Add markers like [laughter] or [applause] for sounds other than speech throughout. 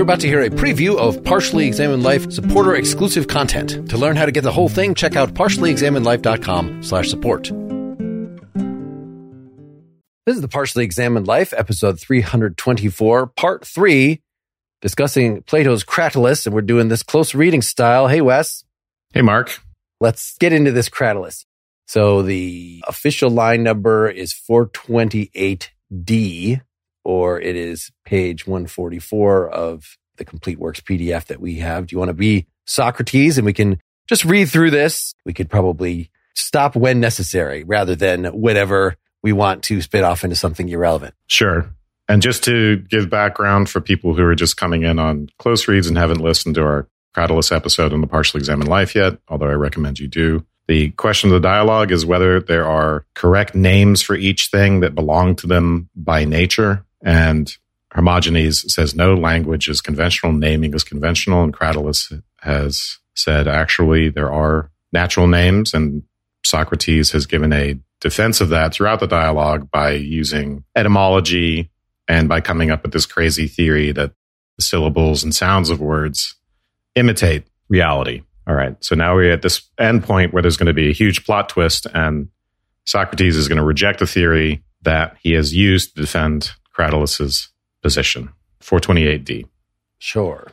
You're about to hear a preview of Partially Examined Life supporter exclusive content. To learn how to get the whole thing, check out partiallyexaminedlife.com slash support. This is the Partially Examined Life, episode 324, part three, discussing Plato's Cratylus, and we're doing this close reading style. Hey, Wes. Hey, Mark. Let's get into this Cratylus. So the official line number is 428D, or it is page 144 of the complete works PDF that we have. Do you want to be Socrates and we can just read through this? We could probably stop when necessary rather than whenever we want to spit off into something irrelevant. Sure. And just to give background for people who are just coming in on close reads and haven't listened to our Cratylus episode on the Partially Examined Life yet, although I recommend you do. The question of the dialogue is whether there are correct names for each thing that belong to them by nature. And Hermogenes says no language is conventional, naming is conventional. And Cratylus has said actually there are natural names. And Socrates has given a defense of that throughout the dialogue by using etymology and by coming up with this crazy theory that the syllables and sounds of words imitate reality. All right. So now we're at this end point where there's going to be a huge plot twist, and Socrates is going to reject the theory that he has used to defend Cratylus's position. 428d. Sure.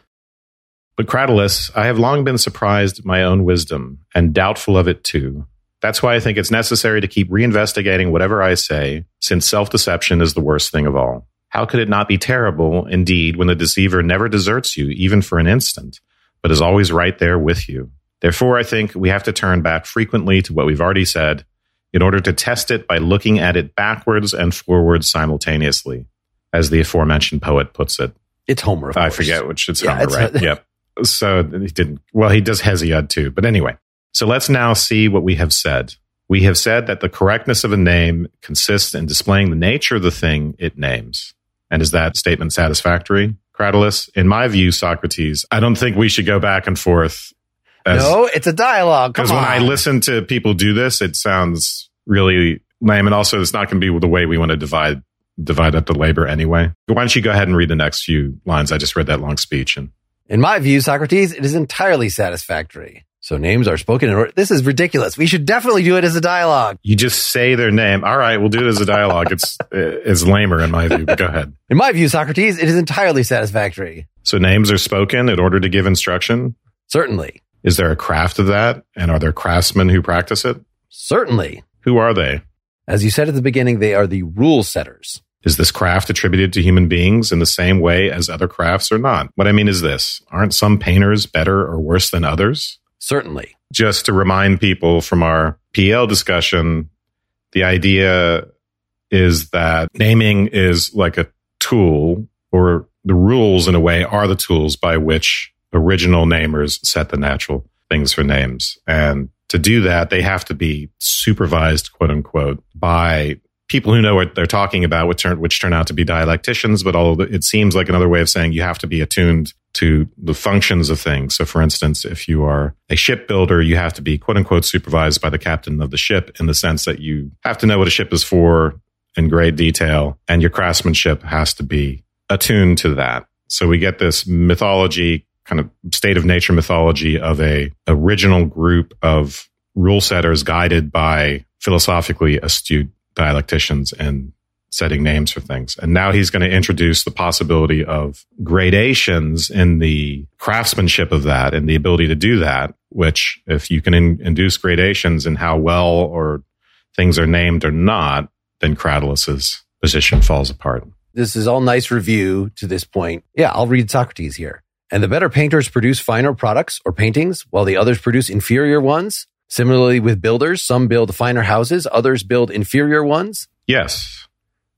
But Cratylus, I have long been surprised at my own wisdom and doubtful of it too. That's why I think it's necessary to keep reinvestigating whatever I say, since self deception is the worst thing of all. How could it not be terrible, indeed, when the deceiver never deserts you, even for an instant, but is always right there with you? Therefore, I think we have to turn back frequently to what we've already said in order to test it by looking at it backwards and forwards simultaneously, as the aforementioned poet puts it. It's Homer. I course. forget which it's Yeah, Homer, it's- right? yep. So he didn't. Well, he does Hesiod too. But anyway, so let's now see what we have said. We have said that the correctness of a name consists in displaying the nature of the thing it names. And is that statement satisfactory, Cratylus? In my view, Socrates, I don't think we should go back and forth. no, it's a dialogue. Come Because when I listen to people do this, it sounds really lame. And also, it's not going to be the way we want to divide divide up the labor anyway. Why don't you go ahead and read the next few lines? I just read that long speech and In my view, Socrates, it is entirely satisfactory. So names are spoken in order. This is ridiculous. We should definitely do it as a dialogue. you just say their name. All right, we'll do it as a dialogue. It's [laughs] it's lamer in my view. But go ahead. In my view, Socrates, it is entirely satisfactory. So names are spoken in order to give instruction. Certainly. Is there a craft of that? And are there craftsmen who practice it? Certainly. Who are they? As you said at the beginning, they are the rule setters. Is this craft attributed to human beings in the same way as other crafts or not? What I mean is this aren't some painters better or worse than others? Certainly. Just to remind people from our PEL discussion, the idea is that naming is like a tool, or the rules in a way are the tools by which original namers set the natural things for names. And to do that, they have to be supervised, quote unquote, by people who know what they're talking about, which turn, which turn out to be dialecticians. But although it seems like another way of saying you have to be attuned to the functions of things. So, for instance, if you are a shipbuilder, you have to be quote unquote supervised by the captain of the ship in the sense that you have to know what a ship is for in great detail, and your craftsmanship has to be attuned to that. So we get this mythology, kind of state of nature mythology of a original group of rule setters guided by philosophically astute dialecticians and setting names for things. And now he's going to introduce the possibility of gradations in the craftsmanship of that and the ability to do that, which if you can in, induce gradations in how well or things are named or not, then Cratylus's position falls apart. This is all nice review to this point. Yeah, I'll read Socrates here. And the better painters produce finer products or paintings, while the others produce inferior ones. Similarly with builders, some build finer houses, others build inferior ones. Yes.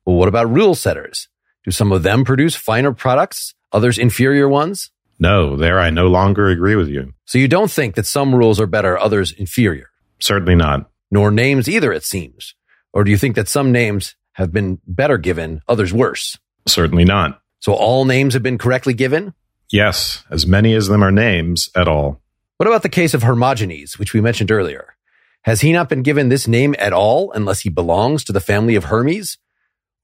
Well, what about rule setters? Do some of them produce finer products, others inferior ones? No, there I no longer agree with you. So you don't think that some rules are better, others inferior? Certainly not. Nor names either, it seems. Or do you think that some names have been better given, others worse? Certainly not. So all names have been correctly given? Yes, as many as them are names at all. What about the case of Hermogenes, which we mentioned earlier? Has he not been given this name at all unless he belongs to the family of Hermes?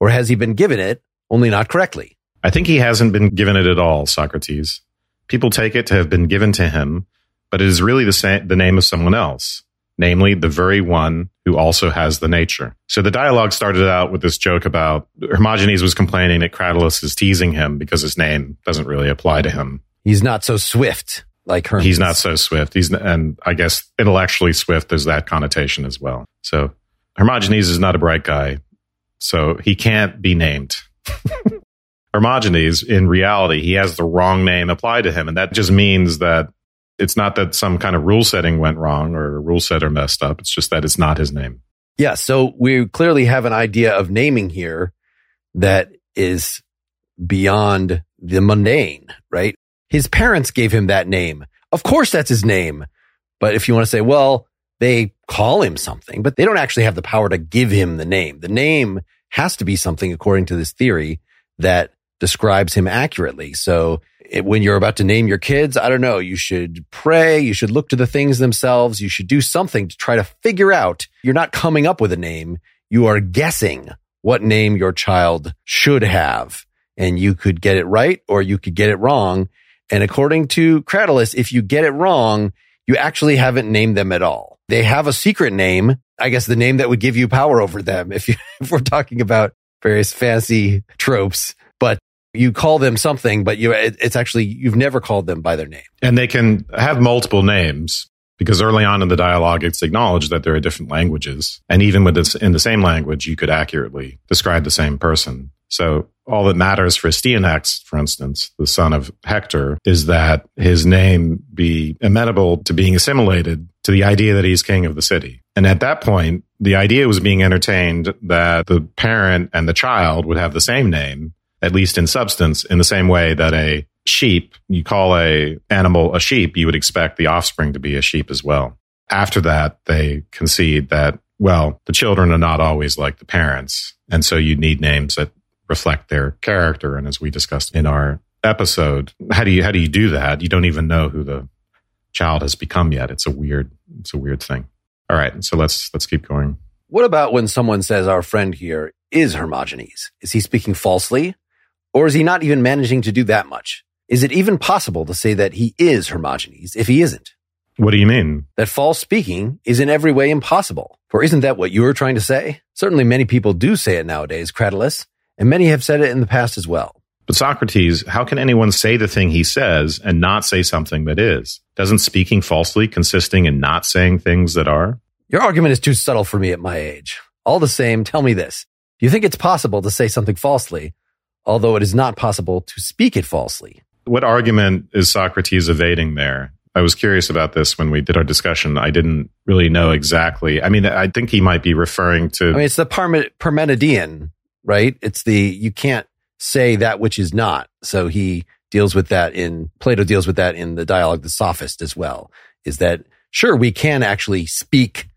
Or has he been given it, only not correctly? I think he hasn't been given it at all, Socrates. People take it to have been given to him, but it is really the, same, the name of someone else, namely the very one who also has the nature. So the dialogue started out with this joke about Hermogenes was complaining that Cratylus is teasing him because his name doesn't really apply to him. He's not so swift like Hermes. He's not so swift. He's and I guess intellectually swift is that connotation as well. So Hermogenes is not a bright guy, so he can't be named. [laughs] Hermogenes, in reality, he has the wrong name applied to him, and that just means that it's not that some kind of rule setting went wrong or a rule setter messed up. It's just that it's not his name. Yeah. So we clearly have an idea of naming here that is beyond the mundane, right? His parents gave him that name. Of course, that's his name. But if you want to say, well, they call him something, but they don't actually have the power to give him the name. The name has to be something, according to this theory, that describes him accurately. So it, when you're about to name your kids, I don't know, you should pray. You should look to the things themselves. You should do something to try to figure out. You're not coming up with a name. You are guessing what name your child should have. And you could get it right or you could get it wrong. And according to Cratylus, if you get it wrong, you actually haven't named them at all. They have a secret name. I guess the name that would give you power over them. If you, [laughs] if we're talking about various fancy tropes, but you call them something, but you, it's actually, you've never called them by their name. And they can have multiple names because early on in the dialogue, it's acknowledged that there are different languages. And even with this in the same language, you could accurately describe the same person. So all that matters for Astyanax, for instance, the son of Hector, is that his name be amenable to being assimilated to the idea that he's king of the city. And at that point, the idea was being entertained that the parent and the child would have the same name, at least in substance, in the same way that a sheep, you call a animal a sheep, you would expect the offspring to be a sheep as well. After that, they concede that, well, the children are not always like the parents. And so you need names that reflect their character. And as we discussed in our episode, how do you, how do you do that? You don't even know who the child has become yet. It's a weird, it's a weird thing. All right. So let's, let's keep going. What about when someone says our friend here is Hermogenes? Is he speaking falsely? Or is he not even managing to do that much? Is it even possible to say that he is Hermogenes if he isn't? What do you mean? That false speaking is in every way impossible. For isn't that what you were trying to say? Certainly many people do say it nowadays, Cratylus, and many have said it in the past as well. But Socrates, how can anyone say the thing he says and not say something that is? Doesn't speaking falsely consisting in not saying things that are? Your argument is too subtle for me at my age. All the same, tell me this. Do you think it's possible to say something falsely, although it is not possible to speak it falsely? What argument is Socrates evading there? I was curious about this when we did our discussion. I didn't really know exactly. I mean, I think he might be referring to. I mean, it's the Parmenidean, right? It's the, you can't say that which is not. So he deals with that in, Plato deals with that in the dialogue, the sophist as well, is that sure, we can actually speak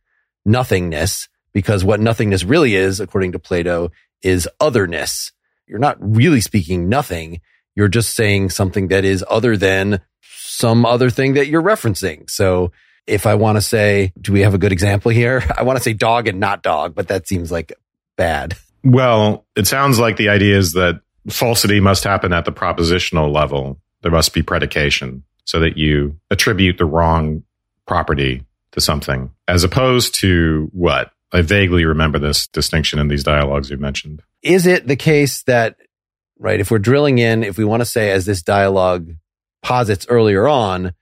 nothingness because what nothingness really is, according to Plato, is otherness. You're not really speaking nothing. You're just saying something that is other than some other thing that you're referencing. So if I want to say, do we have a good example here? [laughs] I want to say dog and not dog, but that seems like bad. [laughs] Well, it sounds like the idea is that falsity must happen at the propositional level. There must be predication so that you attribute the wrong property to something as opposed to what? I vaguely remember this distinction in these dialogues you've mentioned. Is it the case that, right, if we're drilling in, if we want to say, as this dialogue posits earlier on,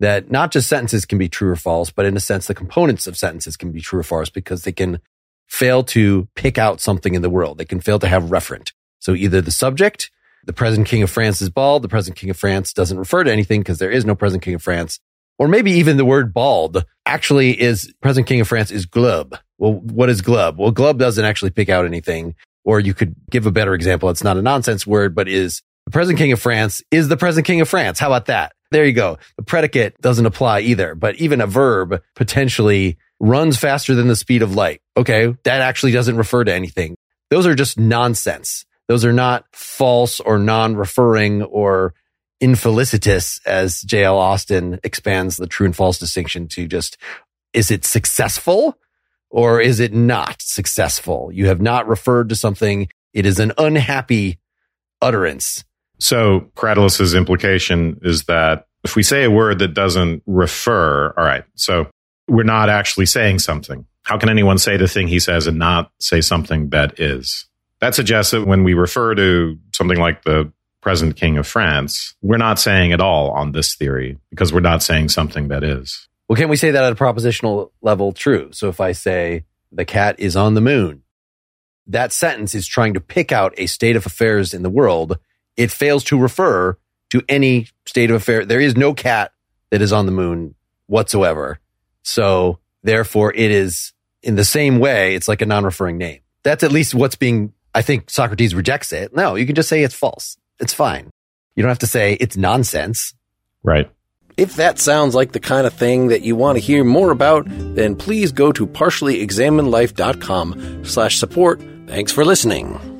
that not just sentences can be true or false, but in a sense, the components of sentences can be true or false because they can fail to pick out something in the world. They can fail to have referent. So either the subject, the present king of France is bald. The present king of France doesn't refer to anything because there is no present king of France. Or maybe even the word bald actually is present king of France is glub. Well, what is glub? Well, glub doesn't actually pick out anything. Or you could give a better example. It's not a nonsense word, but is the present king of France is the present king of France. How about that? There you go. The predicate doesn't apply either, but even a verb potentially runs faster than the speed of light. Okay. That actually doesn't refer to anything. Those are just nonsense. Those are not false or non-referring or infelicitous as JL Austin expands the true and false distinction to just, is it successful or is it not successful? You have not referred to something. It is an unhappy utterance. So Cratylus's implication is that if we say a word that doesn't refer, all right, so we're not actually saying something. How can anyone say the thing he says and not say something that is? That suggests that when we refer to something like the present king of France, we're not saying at all on this theory because we're not saying something that is. Well, can we say that at a propositional level true? So if I say the cat is on the moon, that sentence is trying to pick out a state of affairs in the world. It fails to refer to any state of affair. There is no cat that is on the moon whatsoever. So therefore it is in the same way, it's like a non-referring name. That's at least what's being, I think Socrates rejects it. No, you can just say it's false. It's fine. You don't have to say it's nonsense. Right. If that sounds like the kind of thing that you want to hear more about, then please go to partiallyexaminedlife.com slash support. Thanks for listening.